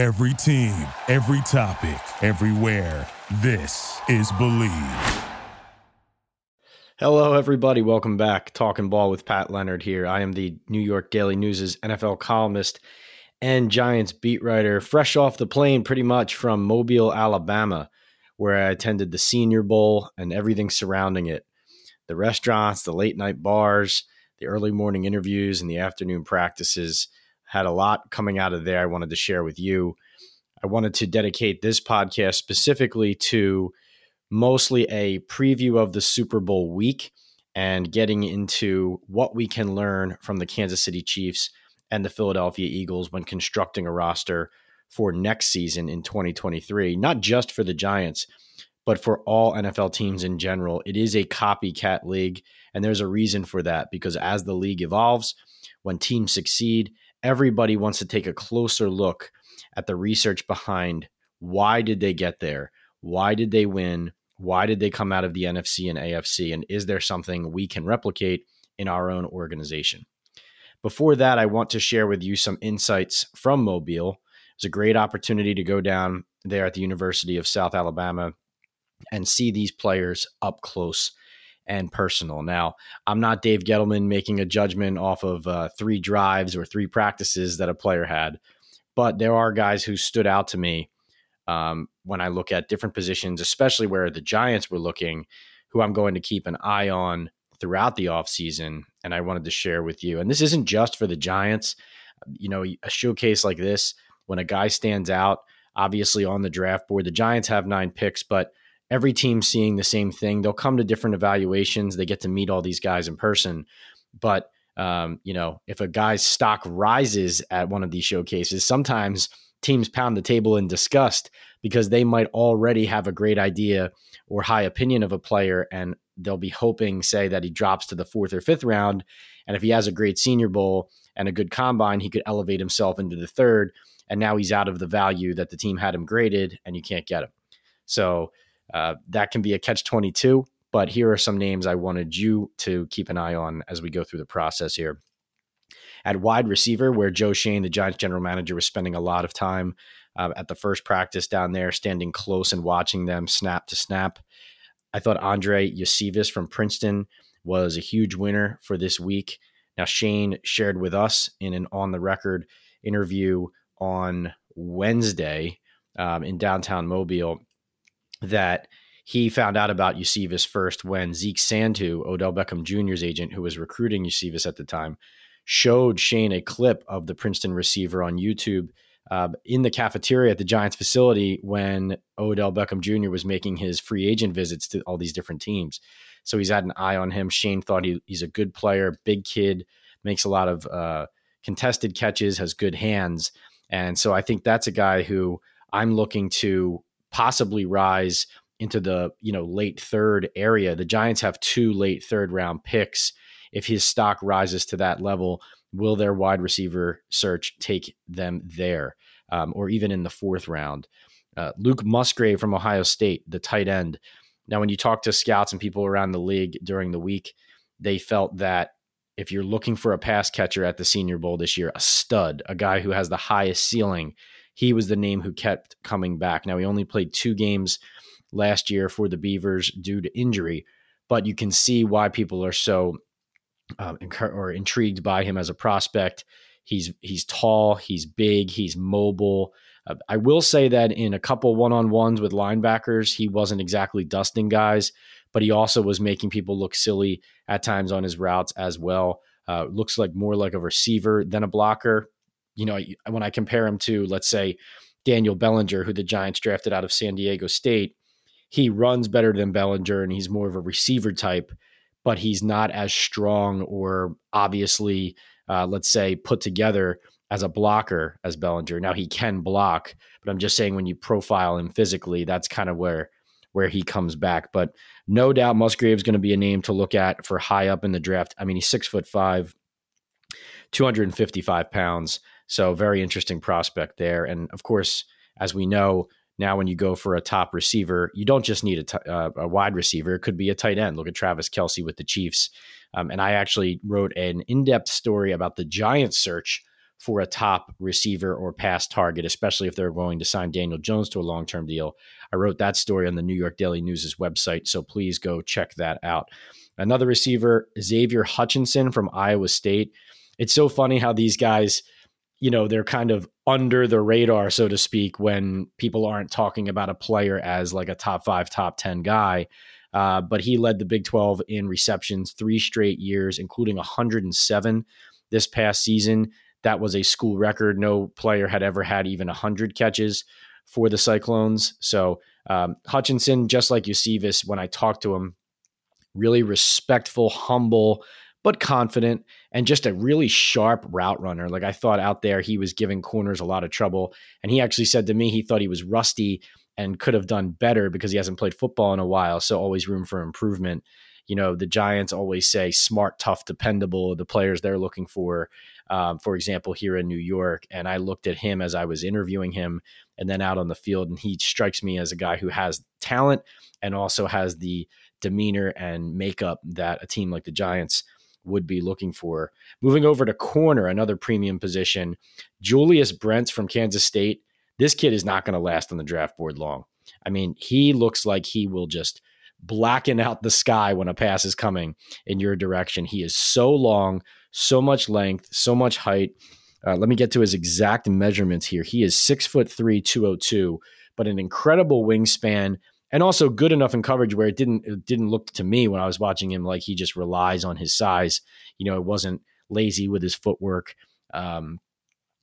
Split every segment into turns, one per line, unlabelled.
Every team, every topic, everywhere. This is Bleav.
Hello, everybody. Welcome back. Talking ball with Pat Leonard here. I am the New York Daily News' NFL columnist and Giants beat writer, fresh off the plane pretty much from Mobile, Alabama, where I attended the Senior Bowl and everything surrounding it the restaurants, the late night bars, the early morning interviews, and the afternoon practices had a lot coming out of there I wanted to share with you. I wanted to dedicate this podcast specifically to mostly a preview of the Super Bowl week and getting into what we can learn from the Kansas City Chiefs and the Philadelphia Eagles when constructing a roster for next season in 2023, not just for the Giants, but for all NFL teams in general. It is a copycat league, and there's a reason for that because as the league evolves, when teams succeed, everybody wants to take a closer look at the research behind why did they get there? Why did they win? Why did they come out of the NFC and AFC? And is there something we can replicate in our own organization? Before that, I want to share with you some insights from Mobile. It's a great opportunity to go down there at the University of South Alabama and see these players up close and personal. Now, I'm not Dave Gettleman making a judgment off of uh, three drives or three practices that a player had, but there are guys who stood out to me um, when I look at different positions, especially where the Giants were looking, who I'm going to keep an eye on throughout the offseason. And I wanted to share with you. And this isn't just for the Giants. You know, a showcase like this, when a guy stands out, obviously on the draft board, the Giants have nine picks, but every team seeing the same thing. They'll come to different evaluations. They get to meet all these guys in person. But um, you know, if a guy's stock rises at one of these showcases, sometimes teams pound the table in disgust because they might already have a great idea or high opinion of a player and they'll be hoping say that he drops to the fourth or fifth round and if he has a great senior bowl and a good combine he could elevate himself into the third and now he's out of the value that the team had him graded and you can't get him so uh, that can be a catch 22. But here are some names I wanted you to keep an eye on as we go through the process here. At wide receiver, where Joe Schoen, the Giants general manager, was spending a lot of time uh, at the first practice down there, standing close and watching them snap to snap. I thought Andrei Iosivas from Princeton was a huge winner for this week. Now, Schoen shared with us in an on the record interview on Wednesday um, in downtown Mobile that he found out about Iosivas first when Zeke Sandhu, Odell Beckham Jr.'s agent, who was recruiting Iosivas at the time, showed Schoen a clip of the Princeton receiver on YouTube uh, in the cafeteria at the Giants facility when Odell Beckham Jr. was making his free agent visits to all these different teams. So he's had an eye on him. Schoen thought he, he's a good player, big kid, makes a lot of uh, contested catches, has good hands. And so I think that's a guy who I'm looking to possibly rise into the you know late third area. The Giants have two late third round picks. If his stock rises to that level, will their wide receiver search take them there, um, or even in the fourth round? Uh, Luke Musgrave from Ohio State, the tight end. Now, when you talk to scouts and people around the league during the week, they felt that if you're looking for a pass catcher at the Senior Bowl this year, a stud, a guy who has the highest ceiling he was the name who kept coming back. Now, he only played two games last year for the Beavers due to injury, but you can see why people are so um, or intrigued by him as a prospect. He's he's tall, he's big, he's mobile. Uh, I will say that in a couple one-on-ones with linebackers, he wasn't exactly dusting guys, but he also was making people look silly at times on his routes as well. Uh, looks like more like a receiver than a blocker you know, when I compare him to, let's say, Daniel Bellinger, who the Giants drafted out of San Diego State, he runs better than Bellinger and he's more of a receiver type, but he's not as strong or obviously, uh, let's say, put together as a blocker as Bellinger. Now he can block, but I'm just saying when you profile him physically, that's kind of where where he comes back. But no doubt Musgrave's going to be a name to look at for high up in the draft. I mean, he's six foot five, 255 pounds. So very interesting prospect there. And of course, as we know, now when you go for a top receiver, you don't just need a, t- uh, a wide receiver. It could be a tight end. Look at Travis Kelce with the Chiefs. Um, and I actually wrote an in-depth story about the Giants search for a top receiver or pass target, especially if they're going to sign Daniel Jones to a long term deal. I wrote that story on the New York Daily News' website, so please go check that out. Another receiver, Xavier Hutchinson from Iowa State. It's so funny how these guys, you know, they're kind of under the radar, so to speak, when people aren't talking about a player as like a top five, top 10 guy. Uh, but he led the Big 12 in receptions three straight years, including 107 this past season. That was a school record. No player had ever had even 100 catches for the Cyclones. So um, Hutchinson, just like Iosivas, when I talked to him, really respectful, humble, but confident, and just a really sharp route runner. Like I thought out there, he was giving corners a lot of trouble. And he actually said to me he thought he was rusty and could have done better because he hasn't played football in a while. So always room for improvement. You know, the Giants always say smart, tough, dependable, the players they're looking for um, for example, here in New York. And I looked at him as I was interviewing him and then out on the field, and he strikes me as a guy who has talent and also has the demeanor and makeup that a team like the Giants would be looking for. Moving over to corner, another premium position, Julius Brents from Kansas State. This kid is not going to last on the draft board long. I mean, he looks like he will just blacken out the sky when a pass is coming in your direction. He is so long, so much length, so much height. Uh, let me get to his exact measurements here. He is six foot three, 202, but an incredible wingspan and also good enough in coverage where it didn't it didn't look to me when I was watching him like he just relies on his size. You know, it wasn't lazy with his footwork. Um,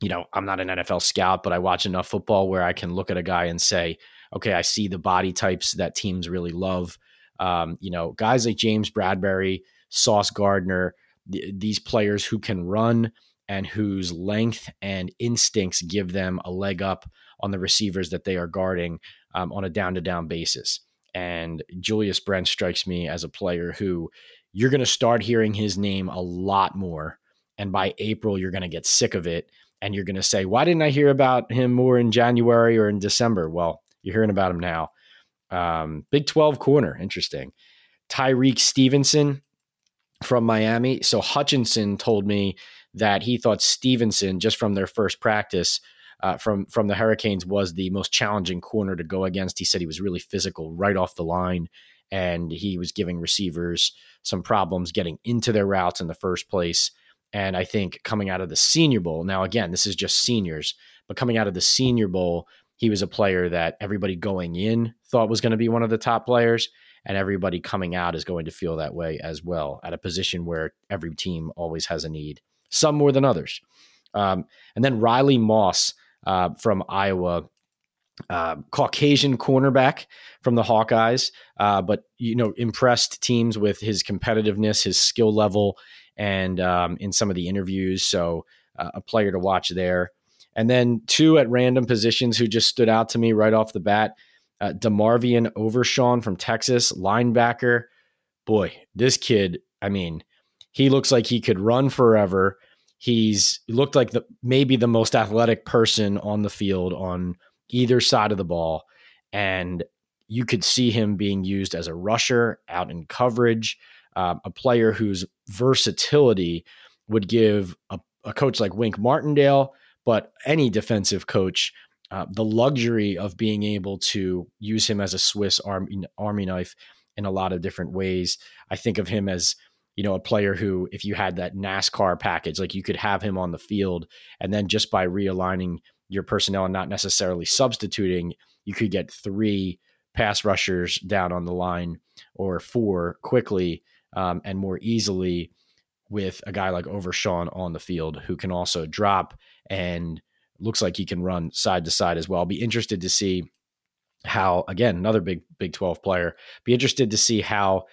you know, I'm not an NFL scout, but I watch enough football where I can look at a guy and say, okay, I see the body types that teams really love. Um, you know, guys like James Bradberry, Sauce Gardner, th- these players who can run and whose length and instincts give them a leg up on the receivers that they are guarding um, on a down to down basis. And Julius Brent strikes me as a player who you're going to start hearing his name a lot more. And by April, you're going to get sick of it. And you're going to say, why didn't I hear about him more in January or in December? Well, you're hearing about him now. Um, Big 12 corner, interesting. Tyrique Stevenson from Miami. So Hutchinson told me that he thought Stevenson, just from their first practice uh, from from the Hurricanes, was the most challenging corner to go against. He said he was really physical right off the line, and he was giving receivers some problems getting into their routes in the first place. And I think coming out of the Senior Bowl, now again, this is just seniors, but coming out of the Senior Bowl, he was a player that everybody going in thought was going to be one of the top players, and everybody coming out is going to feel that way as well at a position where every team always has a need, some more than others. Um, and then Riley Moss uh, from Iowa, uh, Caucasian cornerback from the Hawkeyes, uh, but you know impressed teams with his competitiveness, his skill level, and um, in some of the interviews. So uh, a player to watch there. And then two at random positions who just stood out to me right off the bat. Uh, DeMarvion Overshown from Texas, linebacker. Boy, this kid, I mean, he looks like he could run forever. He's looked like the maybe the most athletic person on the field on either side of the ball. And you could see him being used as a rusher out in coverage, um, a player whose versatility would give a, a coach like Wink Martindale but any defensive coach, uh, the luxury of being able to use him as a Swiss army, army knife in a lot of different ways. I think of him as you know a player who, if you had that NASCAR package, like you could have him on the field, and then just by realigning your personnel and not necessarily substituting, you could get three pass rushers down on the line or four quickly um, and more easily with a guy like Overshown on the field who can also drop and looks like he can run side to side as well. I'll be interested to see how again another big Big 12 player. Be interested to see how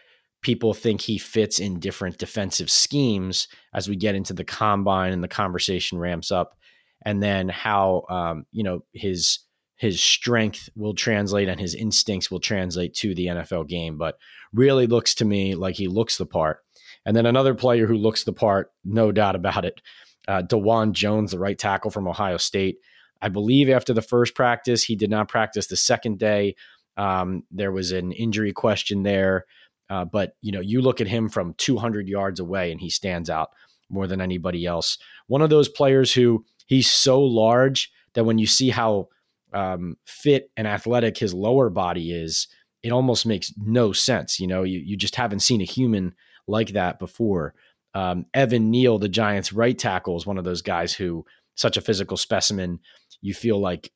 people think he fits in different defensive schemes as we get into the combine and the conversation ramps up and then how um, you know his his strength will translate and his instincts will translate to the NFL game but really looks to me like he looks the part and then another player who looks the part no doubt about it uh, Dawand Jones, the right tackle from Ohio State. I believe after the first practice, he did not practice the second day. Um, there was an injury question there, uh, but you know, you look at him from 200 yards away, and he stands out more than anybody else. One of those players who he's so large that when you see how um, fit and athletic his lower body is, it almost makes no sense. You know, you, you just haven't seen a human like that before. Um, Evan Neal, the Giants' right tackle, is one of those guys who such a physical specimen. You feel like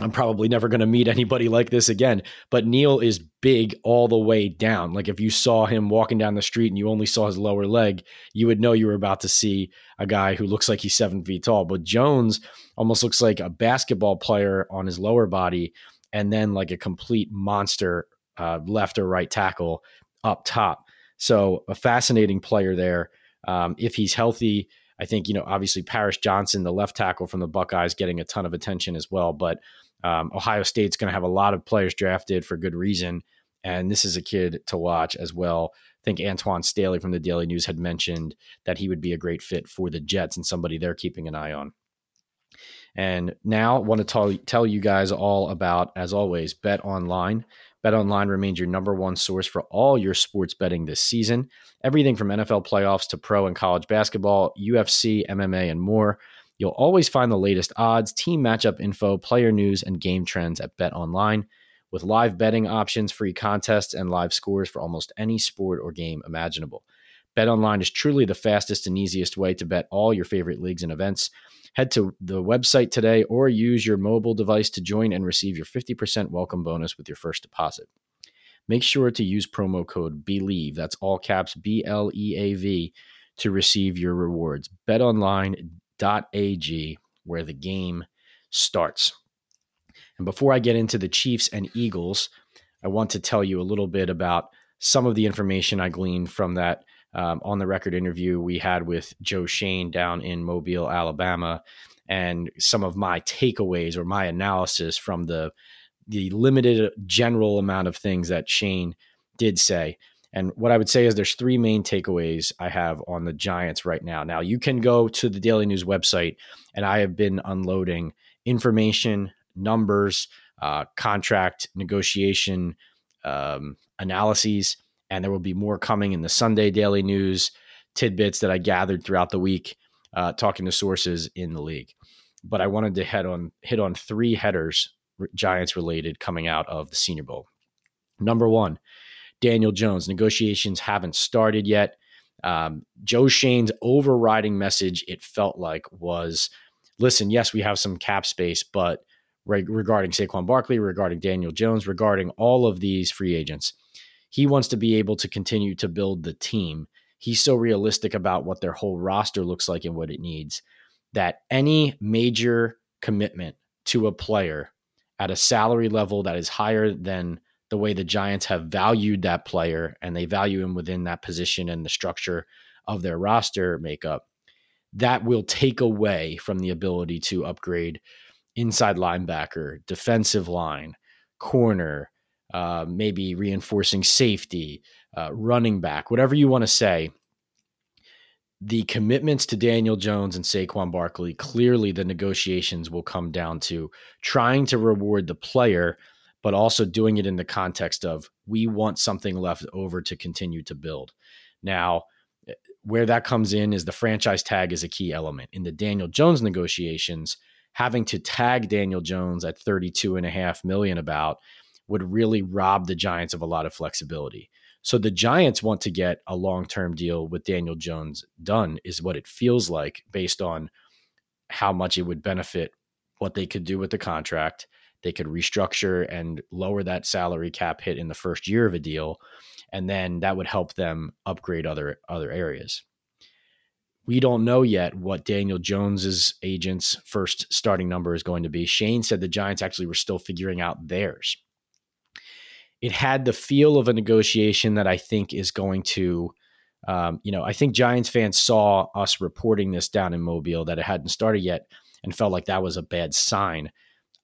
I'm probably never going to meet anybody like this again. But Neal is big all the way down. Like if you saw him walking down the street and you only saw his lower leg, you would know you were about to see a guy who looks like he's seven feet tall. But Jones almost looks like a basketball player on his lower body, and then like a complete monster uh, left or right tackle up top. So a fascinating player there. Um, if he's healthy, I think you know obviously Paris Johnson, the left tackle from the Buckeyes, getting a ton of attention as well. But um, Ohio State's going to have a lot of players drafted for good reason, and this is a kid to watch as well. I think Antwan Staley from the Daily News had mentioned that he would be a great fit for the Jets and somebody they're keeping an eye on. And now, want to tell, tell you guys all about, as always, Bet Online. Bet Online remains your number one source for all your sports betting this season. Everything from NFL playoffs to pro and college basketball, UFC, MMA, and more. You'll always find the latest odds, team matchup info, player news, and game trends at Bet Online. With live betting options, free contests, and live scores for almost any sport or game imaginable. Bet Online is truly the fastest and easiest way to bet all your favorite leagues and events. Head to the website today or use your mobile device to join and receive your 50% welcome bonus with your first deposit. Make sure to use promo code BLEAV, that's all caps B L E A V, to receive your rewards. BetOnline.ag, where the game starts. And before I get into the Chiefs and Eagles, I want to tell you a little bit about some of the information I gleaned from that um, on the record interview we had with Joe Schoen down in Mobile, Alabama, and some of my takeaways or my analysis from the the limited general amount of things that Schoen did say. And what I would say is there's three main takeaways I have on the Giants right now. Now you can go to the Daily News website, and I have been unloading information, numbers, uh, contract negotiation um, analyses and there will be more coming in the Sunday Daily News tidbits that I gathered throughout the week, uh, talking to sources in the league. But I wanted to head on hit on three headers, Giants related, coming out of the Senior Bowl. Number one, Daniel Jones. Negotiations haven't started yet. Um, Joe Schoen's overriding message, it felt like, was listen, yes, we have some cap space, but regarding Saquon Barkley, regarding Daniel Jones, regarding all of these free agents, he wants to be able to continue to build the team. He's so realistic about what their whole roster looks like and what it needs that any major commitment to a player at a salary level that is higher than the way the Giants have valued that player and they value him within that position and the structure of their roster makeup, that will take away from the ability to upgrade inside linebacker, defensive line, corner, uh, maybe reinforcing safety, uh, running back, whatever you want to say. The commitments to Daniel Jones and Saquon Barkley, clearly the negotiations will come down to trying to reward the player, but also doing it in the context of we want something left over to continue to build. Now, eh, where that comes in is the franchise tag is a key element. In the Daniel Jones negotiations, having to tag Daniel Jones at 32 and a half million about would really rob the Giants of a lot of flexibility. So the Giants want to get a long term deal with Daniel Jones done, is what it feels like based on how much it would benefit what they could do with the contract. They could restructure and lower that salary cap hit in the first year of a deal, and then that would help them upgrade other other areas. We don't know yet what Daniel Jones's agent's first starting number is going to be. Schoen said the Giants actually were still figuring out theirs it had the feel of a negotiation that I think is going to, um, you know, I think Giants fans saw us reporting this down in Mobile that it hadn't started yet and felt like that was a bad sign.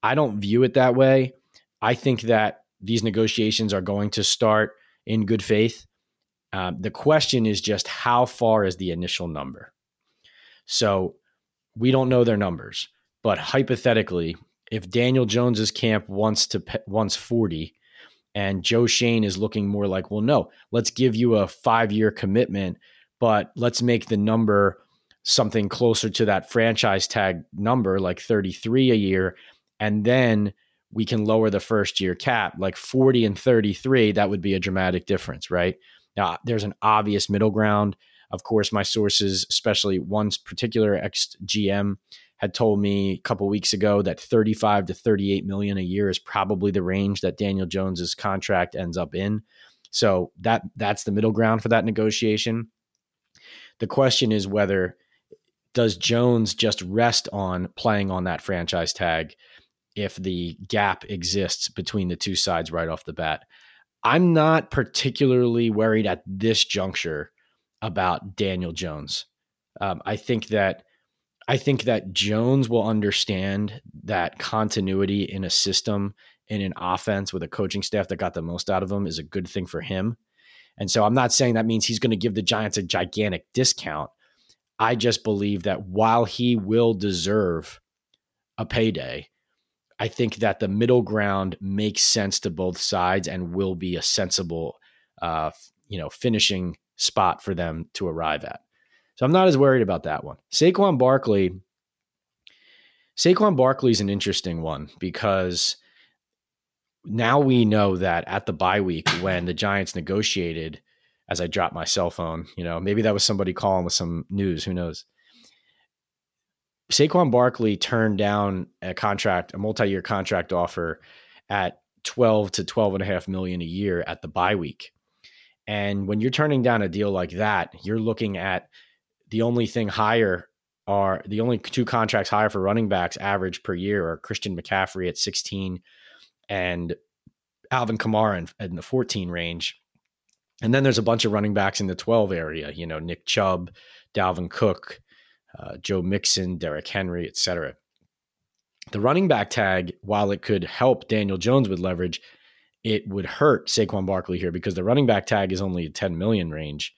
I don't view it that way. I think that these negotiations are going to start in good faith. Um, the question is just how far is the initial number? So we don't know their numbers, but hypothetically, if Daniel Jones's camp wants to wants 40 and Joe Schoen is looking more like, well, no, let's give you a five year commitment, but let's make the number something closer to that franchise tag number, like 33 a year, and then we can lower the first year cap, like 40 and 33, that would be a dramatic difference, right? Now, there's an obvious middle ground. Of course, my sources, especially one particular ex GM, had told me a couple weeks ago that 35 to 38 million a year is probably the range that Daniel Jones's contract ends up in. So that that's the middle ground for that negotiation. The question is whether does Jones just rest on playing on that franchise tag if the gap exists between the two sides right off the bat. I'm not particularly worried at this juncture about Daniel Jones. Um, I think that I think that Jones will understand that continuity in a system in an offense with a coaching staff that got the most out of him is a good thing for him. And so I'm not saying that means he's going to give the Giants a gigantic discount. I just believe that while he will deserve a payday, I think that the middle ground makes sense to both sides and will be a sensible, uh, you know, finishing spot for them to arrive at. So I'm not as worried about that one. Saquon Barkley. Saquon Barkley is an interesting one because now we know that at the bye week when the Giants negotiated, as I dropped my cell phone, you know, maybe that was somebody calling with some news. Who knows? Saquon Barkley turned down a contract, a multi-year contract offer at 12 to 12 and a half million a year at the bye week. And when you're turning down a deal like that, you're looking at the only thing higher are the only two contracts higher for running backs average per year are Christian McCaffrey at 16 and Alvin Kamara in, in the 14 range. And then there's a bunch of running backs in the 12 area, you know, Nick Chubb, Dalvin Cook, uh, Joe Mixon, Derrick Henry, etc. The running back tag, while it could help Daniel Jones with leverage, it would hurt Saquon Barkley here because the running back tag is only a 10 million range.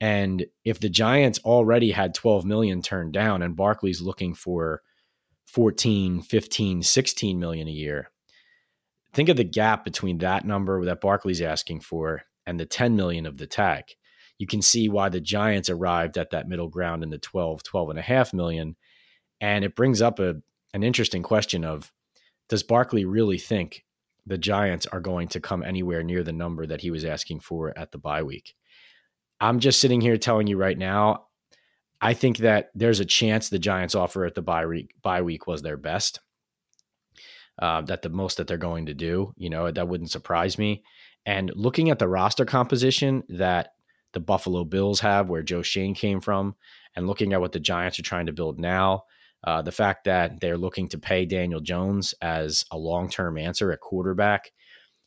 And if the Giants already had 12 million turned down and Barkley's looking for 14, 15, 16 million a year, think of the gap between that number that Barkley's asking for and the 10 million of the tag you can see why the Giants arrived at that middle ground in the 12, 12 and a half million. And it brings up a, an interesting question of does Barkley really think the Giants are going to come anywhere near the number that he was asking for at the bye week? I'm just sitting here telling you right now, I think that there's a chance the Giants offer at the bye week, bye week was their best. Uh, that the most that they're going to do, you know, that wouldn't surprise me. And looking at the roster composition that the Buffalo Bills have, where Joe Schoen came from, and looking at what the Giants are trying to build now. Uh, the fact that they're looking to pay Daniel Jones as a long term answer at quarterback,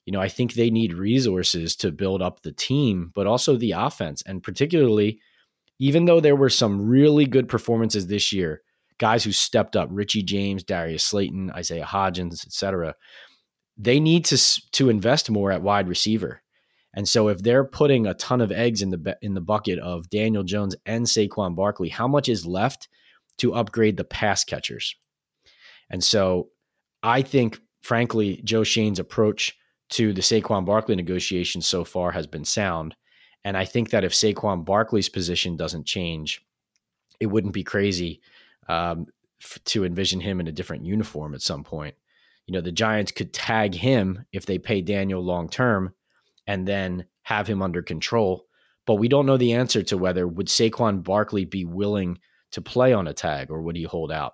you know, I think they need resources to build up the team, but also the offense. And particularly, even though there were some really good performances this year, guys who stepped up, Richie James, Darius Slayton, Isaiah Hodgins, etc., they need to to invest more at wide receiver. And so if they're putting a ton of eggs in the in the bucket of Daniel Jones and Saquon Barkley, how much is left to upgrade the pass catchers? And so I think frankly Joe Schoen's approach to the Saquon Barkley negotiations so far has been sound. And I think that if Saquon Barkley's position doesn't change, it wouldn't be crazy um, f- to envision him in a different uniform at some point. You know, the Giants could tag him if they pay Daniel long term and then have him under control. But we don't know the answer to whether would Saquon Barkley be willing to play on a tag or would he hold out?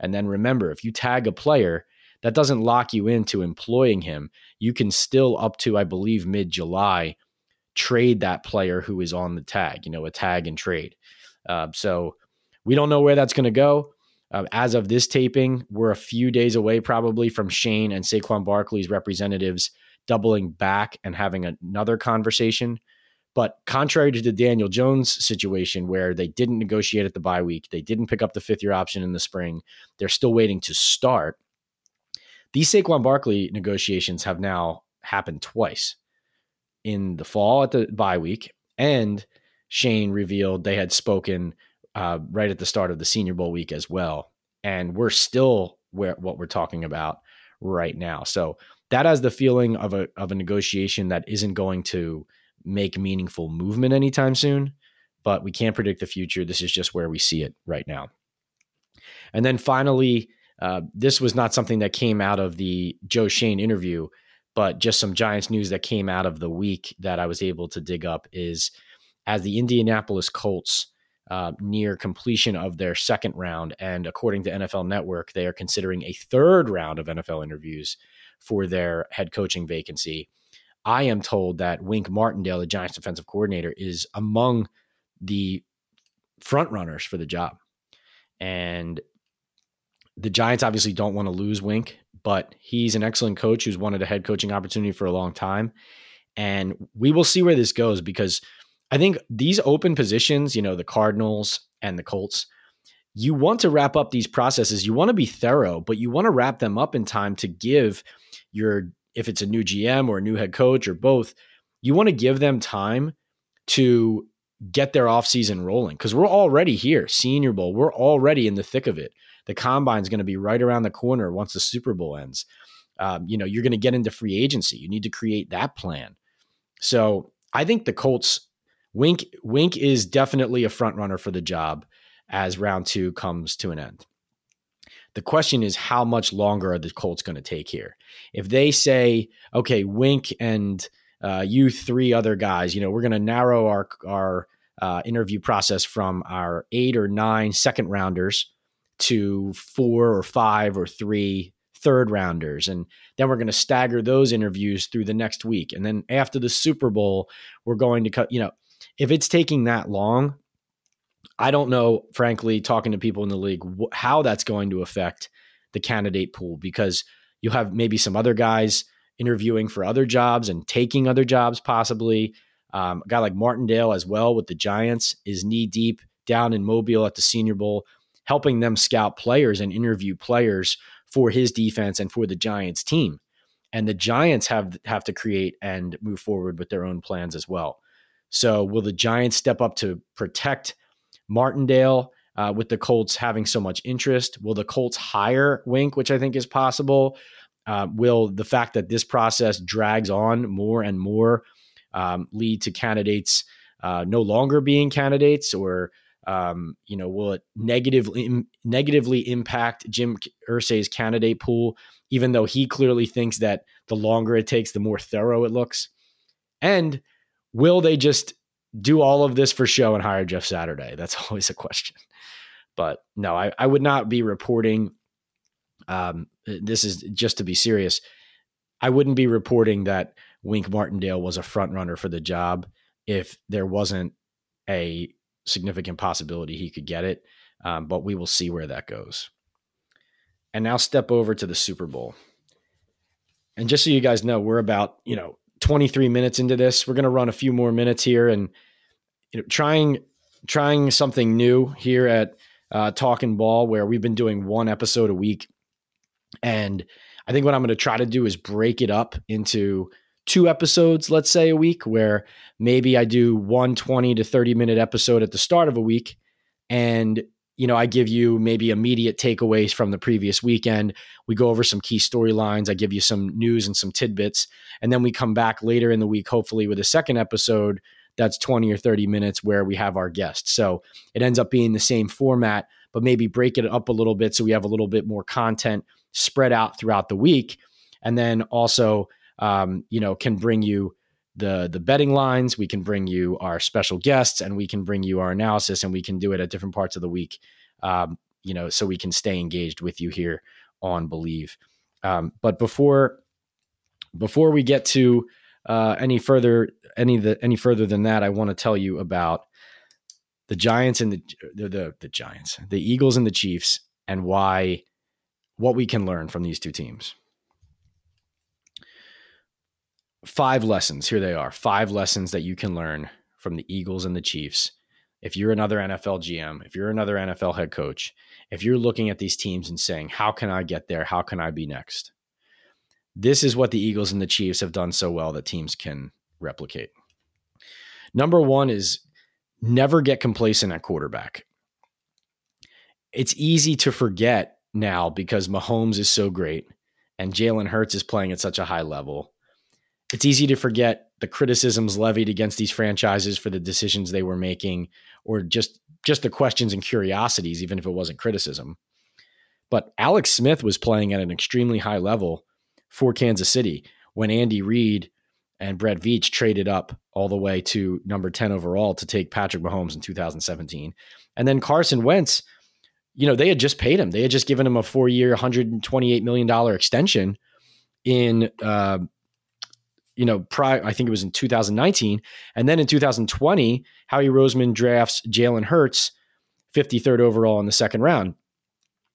And then remember, if you tag a player, that doesn't lock you into employing him. You can still up to I believe mid July trade that player who is on the tag. You know, a tag and trade. Uh, so we don't know where that's going to go. Uh, as of this taping, we're a few days away probably from Schoen and Saquon Barkley's representatives doubling back and having another conversation. But contrary to the Daniel Jones situation, where they didn't negotiate at the bye week, they didn't pick up the fifth year option in the spring, they're still waiting to start. These Saquon Barkley negotiations have now happened twice in the fall at the bye week, and Schoen revealed they had spoken uh, right at the start of the Senior Bowl week as well. And we're still where what we're talking about right now. So that has the feeling of a of a negotiation that isn't going to make meaningful movement anytime soon. but we can't predict the future. This is just where we see it right now. And then finally, uh, this was not something that came out of the Joe Schoen interview, but just some Giants news that came out of the week that I was able to dig up is as the Indianapolis Colts uh, near completion of their second round. And according to NFL Network, they are considering a third round of NFL interviews for their head coaching vacancy. I am told that Wink Martindale, the Giants defensive coordinator, is among the front runners for the job. And the Giants obviously don't want to lose Wink, but he's an excellent coach who's wanted a head coaching opportunity for a long time. And we will see where this goes because I think these open positions, you know, the Cardinals and the Colts, you want to wrap up these processes. You want to be thorough, but you want to wrap them up in time to give your, if it's a new GM or a new head coach or both, you want to give them time to get their offseason rolling because we're already here, Senior Bowl. We're already in the thick of it. The combine is going to be right around the corner once the Super Bowl ends. Um, you know, you're going to get into free agency. You need to create that plan. So I think the Colts Wink Wink is definitely a front runner for the job as round two comes to an end. The question is how much longer are the Colts going to take here? If they say, okay, Wink and uh, you three other guys, you know, we're going to narrow our our uh, interview process from our eight or nine second rounders to four or five or three third rounders. And then we're going to stagger those interviews through the next week. And then after the Super Bowl, we're going to cut, you know, if it's taking that long, I don't know, frankly, talking to people in the league, wh- how that's going to affect the candidate pool because you'll have maybe some other guys interviewing for other jobs and taking other jobs, possibly. Um, a guy like Martindale as well with the Giants is knee deep down in Mobile at the Senior Bowl, helping them scout players and interview players for his defense and for the Giants team. And the Giants have have to create and move forward with their own plans as well. So, will the Giants step up to protect Martindale uh, with the Colts having so much interest? Will the Colts hire Wink, which I think is possible? Uh, will the fact that this process drags on more and more um, lead to candidates uh, no longer being candidates, or um, you know, will it negatively negatively impact Jim Irsay's candidate pool? Even though he clearly thinks that the longer it takes, the more thorough it looks, and Will they just do all of this for show and hire Jeff Saturday? That's always a question. But no, I, I would not be reporting. Um, this is just to be serious. I wouldn't be reporting that Wink Martindale was a front runner for the job if there wasn't a significant possibility he could get it. Um, but we will see where that goes. And now step over to the Super Bowl. And just so you guys know, we're about, you know, 23 minutes into this. We're going to run a few more minutes here and you know, trying trying something new here at uh, Talking Ball, where we've been doing one episode a week. And I think what I'm going to try to do is break it up into two episodes, let's say a week, where maybe I do one 20 to 30 minute episode at the start of a week. And you know, I give you maybe immediate takeaways from the previous weekend. We go over some key storylines. I give you some news and some tidbits. And then we come back later in the week, hopefully, with a second episode that's 20 or 30 minutes where we have our guests. So it ends up being the same format, but maybe break it up a little bit so we have a little bit more content spread out throughout the week. And then also, um, you know, can bring you the the betting lines. We can bring you our special guests and we can bring you our analysis and we can do it at different parts of the week um, you know so we can stay engaged with you here on Bleav. Um, but before before we get to uh, any further any the any further than that i want to tell you about the giants and the, the the the giants the eagles and the chiefs and why what we can learn from these two teams five lessons. Here they are five lessons that you can learn from the Eagles and the Chiefs. If you're another NFL GM, if you're another NFL head coach, if you're looking at these teams and saying, How can I get there? How can I be next? This is what the Eagles and the Chiefs have done so well that teams can replicate. Number one is never get complacent at quarterback. It's easy to forget now because Mahomes is so great and Jalen Hurts is playing at such a high level it's easy to forget the criticisms levied against these franchises for the decisions they were making or just just the questions and curiosities even if it wasn't criticism. But alex smith was playing at an extremely high level for kansas city when andy reid and brett veach traded up all the way to number 10 overall to take patrick mahomes in 2017 and then carson wentz you know they had just paid him. They had just given him a four-year 128 million dollar extension in uh, you know, prior, I think it was in 2019. And then in 2020, Howie Roseman drafts Jalen Hurts, 53rd overall in the second round.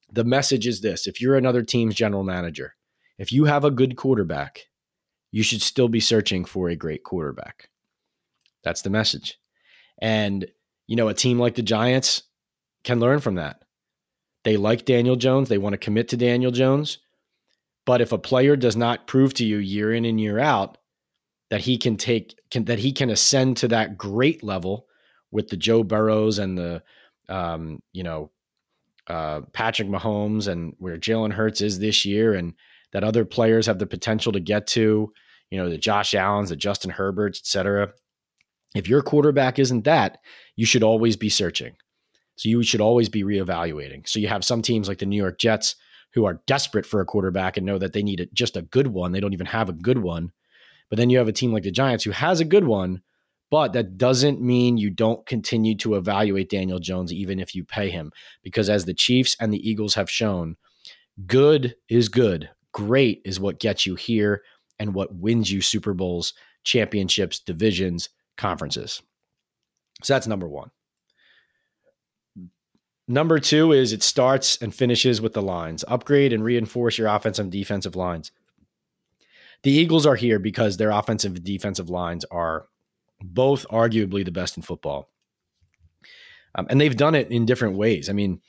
The message is this if you're another team's general manager, if you have a good quarterback, you should still be searching for a great quarterback. That's the message. And, you know, a team like the Giants can learn from that. They like Daniel Jones, they want to commit to Daniel Jones. But if a player does not prove to you year in and year out that he can take can, that he can ascend to that great level with the Joe Burrows and the um, you know uh, Patrick Mahomes and where Jalen Hurts is this year, and that other players have the potential to get to, you know, the Josh Allen's, the Justin Herberts, etc. If your quarterback isn't that, you should always be searching. So you should always be reevaluating. So you have some teams like the New York Jets who are desperate for a quarterback and know that they need a, just a good one. They don't even have a good one. But then you have a team like the Giants who has a good one, but that doesn't mean you don't continue to evaluate Daniel Jones even if you pay him. Because as the Chiefs and the Eagles have shown, good is good. Great is what gets you here and what wins you Super Bowls, championships, divisions, conferences. So that's number one. Number two is it starts and finishes with the lines. Upgrade and reinforce your offensive and defensive lines the Eagles are here because their offensive and defensive lines are both arguably the best in football. Um, and they've done it in different ways. I mean,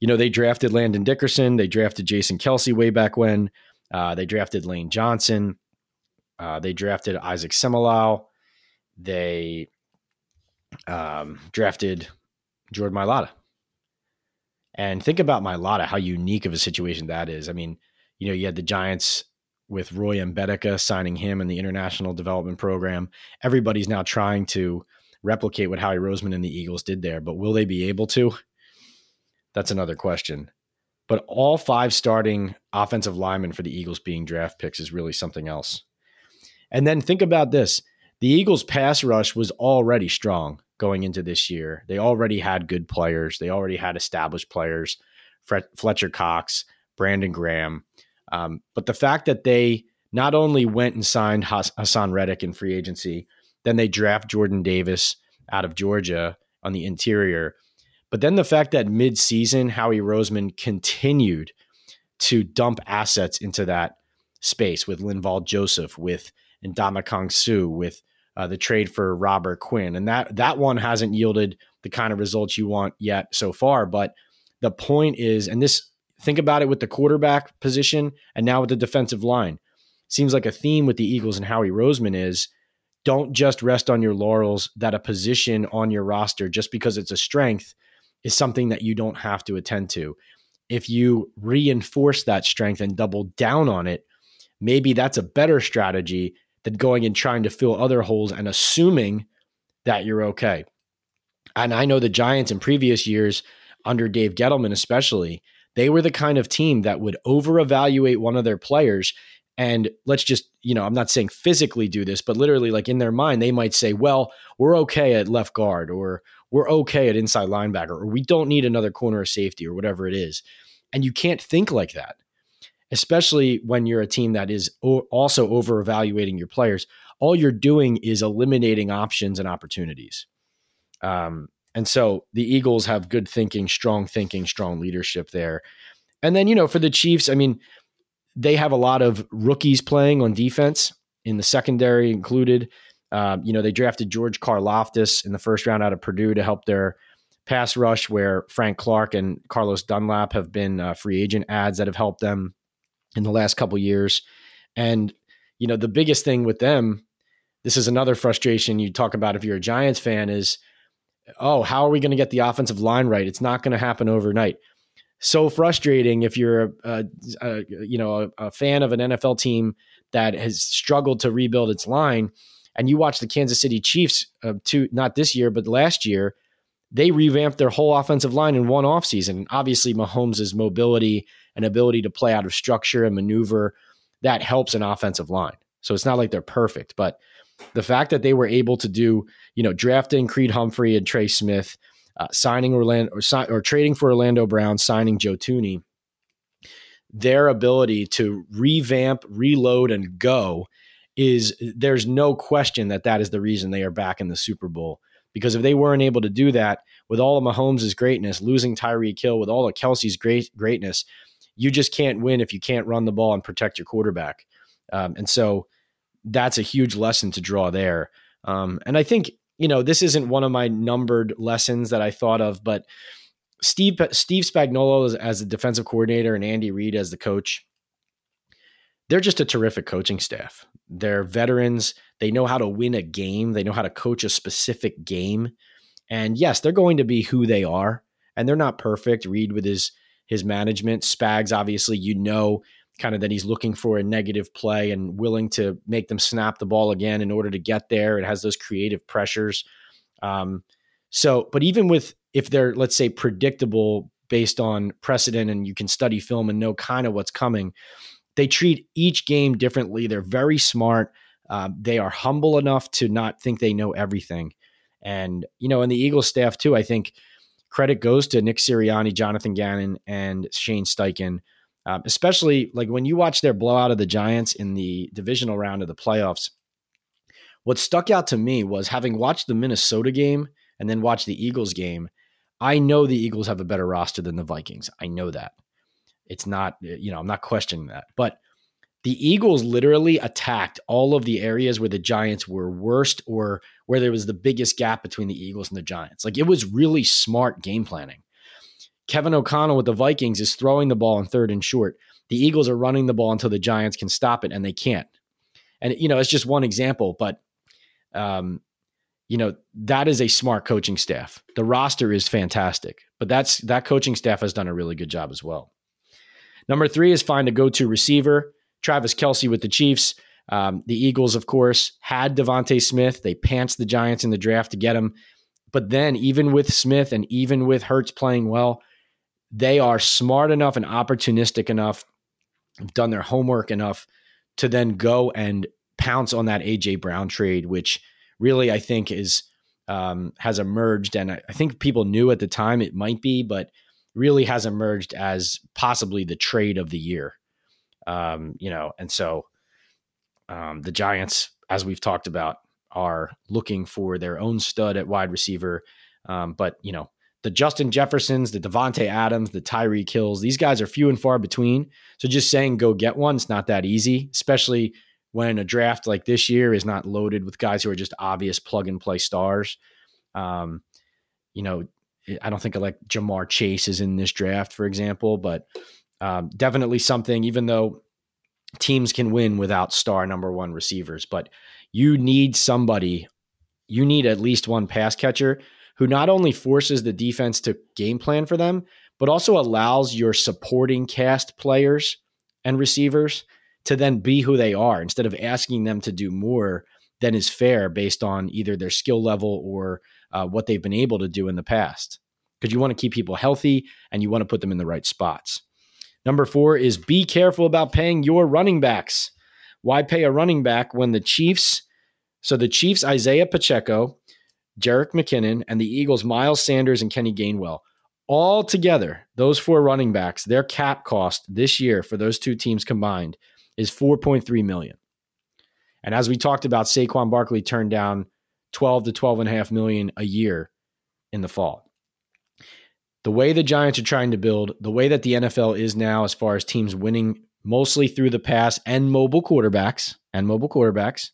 you know, they drafted Landon Dickerson, they drafted Jason Kelce way back when, uh, they drafted Lane Johnson, uh, they drafted Isaac Seumalo, they um, drafted Jordan Mailata. And think about Mailata, how unique of a situation that is. I mean, you know, you had the Giants with Roy Mbaeteka signing him in the international development program. Everybody's now trying to replicate what Howie Roseman and the Eagles did there, but will they be able to? That's another question. But all five starting offensive linemen for the Eagles being draft picks is really something else. And then think about this the Eagles' pass rush was already strong going into this year. They already had good players, they already had established players Fletcher Cox, Brandon Graham. Um, but the fact that they not only went and signed Haason Reddick in free agency, then they draft Jordan Davis out of Georgia on the interior. But then the fact that mid-season Howie Roseman continued to dump assets into that space with Linval Joseph, with Ndamukong Suh, with uh, the trade for Robert Quinn, and that that one hasn't yielded the kind of results you want yet so far. But the point is, and this Think about it with the quarterback position and now with the defensive line. Seems like a theme with the Eagles and Howie Roseman is don't just rest on your laurels that a position on your roster, just because it's a strength, is something that you don't have to attend to. If you reinforce that strength and double down on it, maybe that's a better strategy than going and trying to fill other holes and assuming that you're okay. And I know the Giants in previous years, under Dave Gettleman especially, they were the kind of team that would over evaluate one of their players. And let's just, you know, I'm not saying physically do this, but literally, like in their mind, they might say, well, we're okay at left guard, or we're okay at inside linebacker, or we don't need another corner of safety, or whatever it is. And you can't think like that, especially when you're a team that is also over evaluating your players. All you're doing is eliminating options and opportunities. Um, and so the Eagles have good thinking, strong thinking, strong leadership there. And then, you know, for the Chiefs, I mean, they have a lot of rookies playing on defense in the secondary included. Um, you know, they drafted George Karlaftis in the first round out of Purdue to help their pass rush, where Frank Clark and Carlos Dunlap have been uh, free agent ads that have helped them in the last couple years. And, you know, the biggest thing with them, this is another frustration you talk about if you're a Giants fan, is – oh, how are we going to get the offensive line right? It's not going to happen overnight. So frustrating if you're a, a, a you know a, a, fan of an NFL team that has struggled to rebuild its line. And you watch the Kansas City Chiefs, uh, to not this year, but last year, they revamped their whole offensive line in one offseason. Obviously, Mahomes' mobility and ability to play out of structure and maneuver that helps an offensive line. So it's not like they're perfect, but the fact that they were able to do, you know, drafting Creed Humphrey and Trey Smith, uh, signing Orlando or, or trading for Orlando Brown, signing Joe Thuney, their ability to revamp, reload, and go is there's no question that that is the reason they are back in the Super Bowl. Because if they weren't able to do that with all of Mahomes' greatness, losing Tyreek Hill with all of Kelce's great greatness, you just can't win if you can't run the ball and protect your quarterback. Um, and so that's a huge lesson to draw there. Um, and I think you know this isn't one of my numbered lessons that I thought of, but Steve Steve Spagnuolo as, as the defensive coordinator and Andy Reid as the coach, they're just a terrific coaching staff. They're veterans. They know how to win a game. They know how to coach a specific game. And yes, they're going to be who they are, and they're not perfect. Reid with his his management, Spags obviously, you know, kind of that he's looking for a negative play and willing to make them snap the ball again in order to get there. It has those creative pressures. Um, so, but even with if they're let's say predictable based on precedent and you can study film and know kind of what's coming, they treat each game differently. They're very smart. Uh, they are humble enough to not think they know everything. And you know, in the Eagles staff too, I think credit goes to Nick Sirianni, Jonathan Gannon, and Shane Steichen um, especially like when you watch their blowout of the Giants in the divisional round of the playoffs. What stuck out to me was having watched the Minnesota game and then watched the Eagles game. I know the Eagles have a better roster than the Vikings. I know that. It's not, you know, I'm not questioning that. But the Eagles literally attacked all of the areas where the Giants were worst or where there was the biggest gap between the Eagles and the Giants. Like it was really smart game planning. Kevin O'Connell with the Vikings is throwing the ball on third and short. The Eagles are running the ball until the Giants can stop it, and they can't. And you know, it's just one example, but um, you know that is a smart coaching staff. The roster is fantastic, but that's that coaching staff has done a really good job as well. Number three is find a go-to receiver. Travis Kelce with the Chiefs. Um, the Eagles, of course, had DeVonta Smith. They pants the Giants in the draft to get him. But then, even with Smith and even with Hurts playing well, they are smart enough and opportunistic enough, done their homework enough to then go and pounce on that AJ Brown trade, which really I think is um, has emerged, and I, I think people knew at the time it might be, but really has emerged as possibly the trade of the year. Um, you know, and so um, the Giants, as we've talked about, are looking for their own stud at wide receiver. Um, but you know, the Justin Jeffersons, the Davante Adams, the Tyreek Hills. these guys are few and far between. So just saying go get one, it's not that easy, especially when a draft like this year is not loaded with guys who are just obvious plug and play stars. Um, you know, I don't think like Ja'Marr Chase is in this draft, for example, but um, definitely something, even though teams can win without star number one receivers, but you need somebody, you need at least one pass catcher who not only forces the defense to game plan for them, but also allows your supporting cast players and receivers to then be who they are instead of asking them to do more than is fair based on either their skill level or uh, what they've been able to do in the past. Because you want to keep people healthy and you want to put them in the right spots. Number four is be careful about paying your running backs. Why pay a running back when the Chiefs? So the Chiefs, Isaiah Pacheco, Jerick McKinnon, and the Eagles, Miles Sanders and Kenny Gainwell. All together, those four running backs, their cap cost this year for those two teams combined is 4.3 million. And as we talked about, Saquon Barkley turned down 12 to 12 and a half million a year in the fall. The way the Giants are trying to build, the way that the NFL is now as far as teams winning mostly through the pass and mobile quarterbacks and mobile quarterbacks,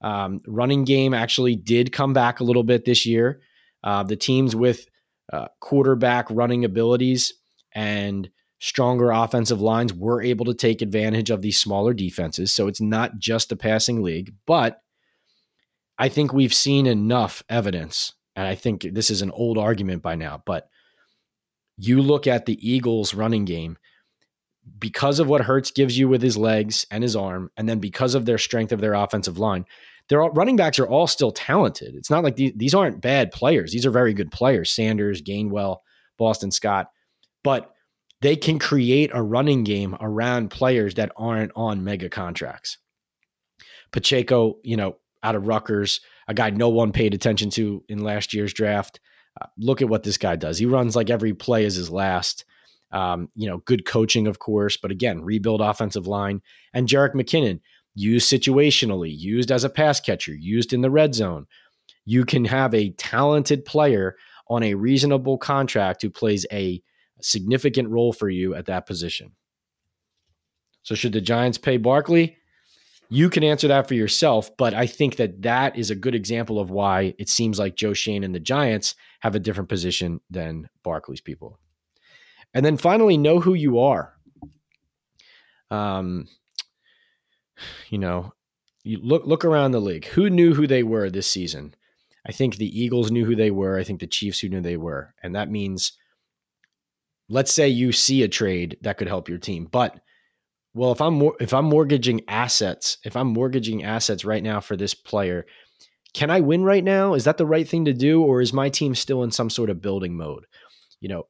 um, running game actually did come back a little bit this year. Uh, the teams with uh, quarterback running abilities and stronger offensive lines were able to take advantage of these smaller defenses. So it's not just a passing league, but I think we've seen enough evidence. And I think this is an old argument by now, but you look at the Eagles running game, because of what Hurts gives you with his legs and his arm, and then because of their strength of their offensive line, their running backs are all still talented. It's not like these, these aren't bad players. These are very good players. Sanders, Gainwell, Boston Scott, but they can create a running game around players that aren't on mega contracts. Pacheco, you know, out of Rutgers, a guy no one paid attention to in last year's draft. Uh, look at what this guy does. He runs like every play is his last. Um, you know, good coaching, of course, but again, rebuild offensive line. And Jerick McKinnon, used situationally, used as a pass catcher, used in the red zone. You can have a talented player on a reasonable contract who plays a significant role for you at that position. So, should the Giants pay Barkley? You can answer that for yourself, but I think that that is a good example of why it seems like Joe Schoen and the Giants have a different position than Barkley's people. And then finally, know who you are. Um, you know, you look look around the league. Who knew who they were this season? I think the Eagles knew who they were. I think the Chiefs who knew they were, and that means, let's say you see a trade that could help your team, but well, if I'm if I'm mortgaging assets, if I'm mortgaging assets right now for this player, can I win right now? Is that the right thing to do, or is my team still in some sort of building mode? You know,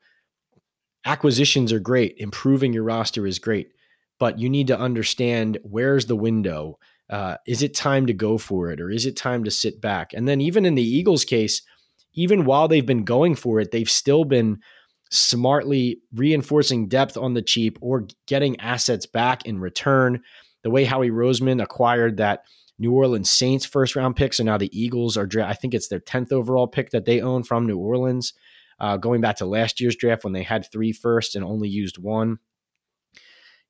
acquisitions are great, improving your roster is great, but you need to understand where's the window. Uh, is it time to go for it, or is it time to sit back? And then even in the Eagles' case, even while they've been going for it, they've still been smartly reinforcing depth on the cheap or getting assets back in return. The way Howie Roseman acquired that New Orleans Saints first round pick. So now the Eagles are, I think it's their 10th overall pick that they own from New Orleans uh, going back to last year's draft when they had three first and only used one.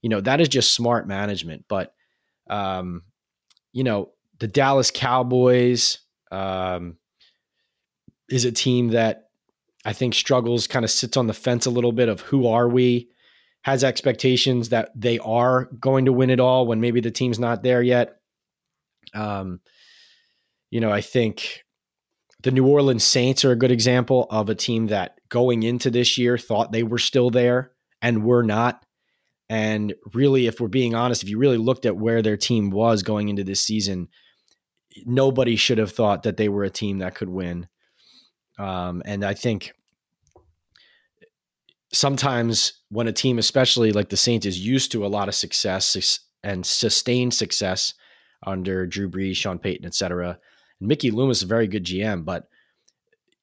You know, that is just smart management. But, um, you know, the Dallas Cowboys um, is a team that I think struggles, kind of sits on the fence a little bit of who are we, has expectations that they are going to win it all when maybe the team's not there yet. Um, you know, I think the New Orleans Saints are a good example of a team that going into this year thought they were still there and were not. And really, if we're being honest, if you really looked at where their team was going into this season, nobody should have thought that they were a team that could win. Um, and I think sometimes when a team, especially like the Saints, is used to a lot of success and sustained success under Drew Brees, Sean Payton, et cetera, Mickey Loomis is a very good GM, but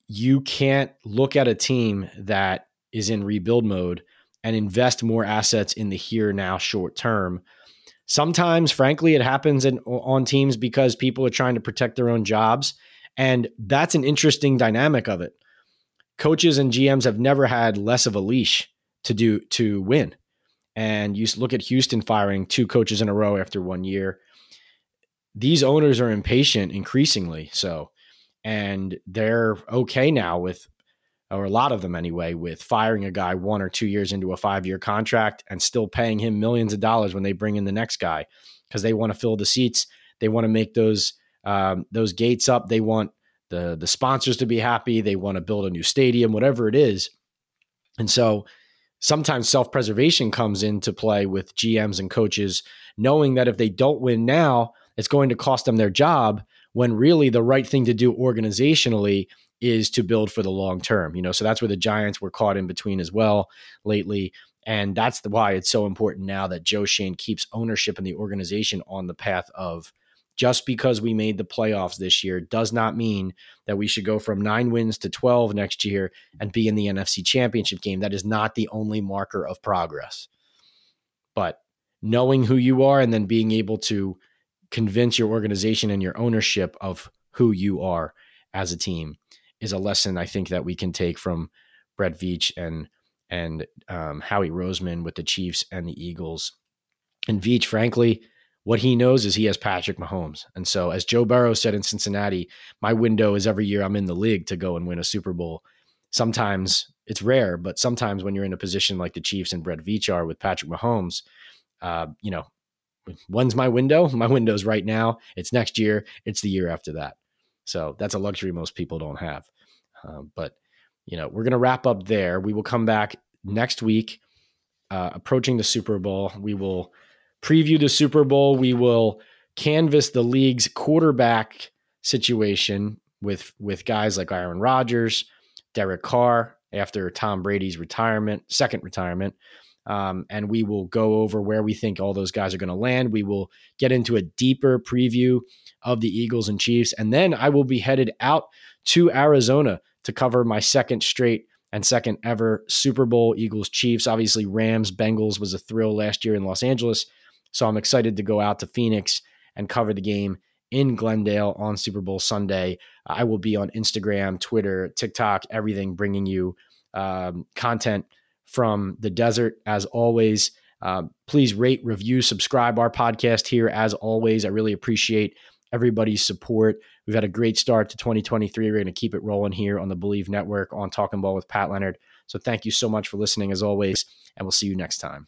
you can't look at a team that is in rebuild mode and invest more assets in the here now short term. Sometimes, frankly, it happens in, on teams because people are trying to protect their own jobs. And that's an interesting dynamic of it. Coaches and GMs have never had less of a leash to do to win. And you look at Houston firing two coaches in a row after one year these owners are impatient increasingly so and they're okay now with or a lot of them anyway with firing a guy one or two years into a five year contract and still paying him millions of dollars when they bring in the next guy because they want to fill the seats. They want to make those um, those gates up. They want the the sponsors to be happy. They want to build a new stadium whatever it is. And so sometimes self-preservation comes into play with gms and coaches knowing that if they don't win now it's going to cost them their job when really the right thing to do organizationally is to build for the long term. You know, so that's where the Giants were caught in between as well lately. And that's the, why it's so important now that Joe Schoen keeps ownership in the organization on the path of just because we made the playoffs this year does not mean that we should go from nine wins to 12 next year and be in the NFC championship game. That is not the only marker of progress. But knowing who you are and then being able to convince your organization and your ownership of who you are as a team is a lesson I think that we can take from Brett Veach and and um, Howie Roseman with the Chiefs and the Eagles. And Veach, frankly, what he knows is he has Patrick Mahomes. And so, as Joe Burrow said in Cincinnati, my window is every year I'm in the league to go and win a Super Bowl. Sometimes it's rare, but sometimes when you're in a position like the Chiefs and Brett Veach are with Patrick Mahomes, uh, you know, when's my window? My window's right now. It's next year. It's the year after that. So that's a luxury most people don't have. Um, but you know, we're going to wrap up there. We will come back next week. uh, approaching the Super Bowl. We will preview the Super Bowl. We will canvass the league's quarterback situation with with guys like Aaron Rodgers, Derek Carr after Tom Brady's retirement, second retirement. Um, and we will go over where we think all those guys are going to land. We will get into a deeper preview of the Eagles and Chiefs. And then I will be headed out to Arizona to cover my second straight and second ever Super Bowl Eagles Chiefs. Obviously, Rams Bengals was a thrill last year in Los Angeles. So I'm excited to go out to Phoenix and cover the game in Glendale on Super Bowl Sunday. I will be on Instagram, Twitter, TikTok, everything, bringing you um, content from the desert as always. Uh, please rate, review, subscribe our podcast here as always. I really appreciate everybody's support. We've had a great start to 2023. We're going to keep it rolling here on the Bleav Network on Talkin' Ball with Pat Leonard. So thank you so much for listening as always, and we'll see you next time.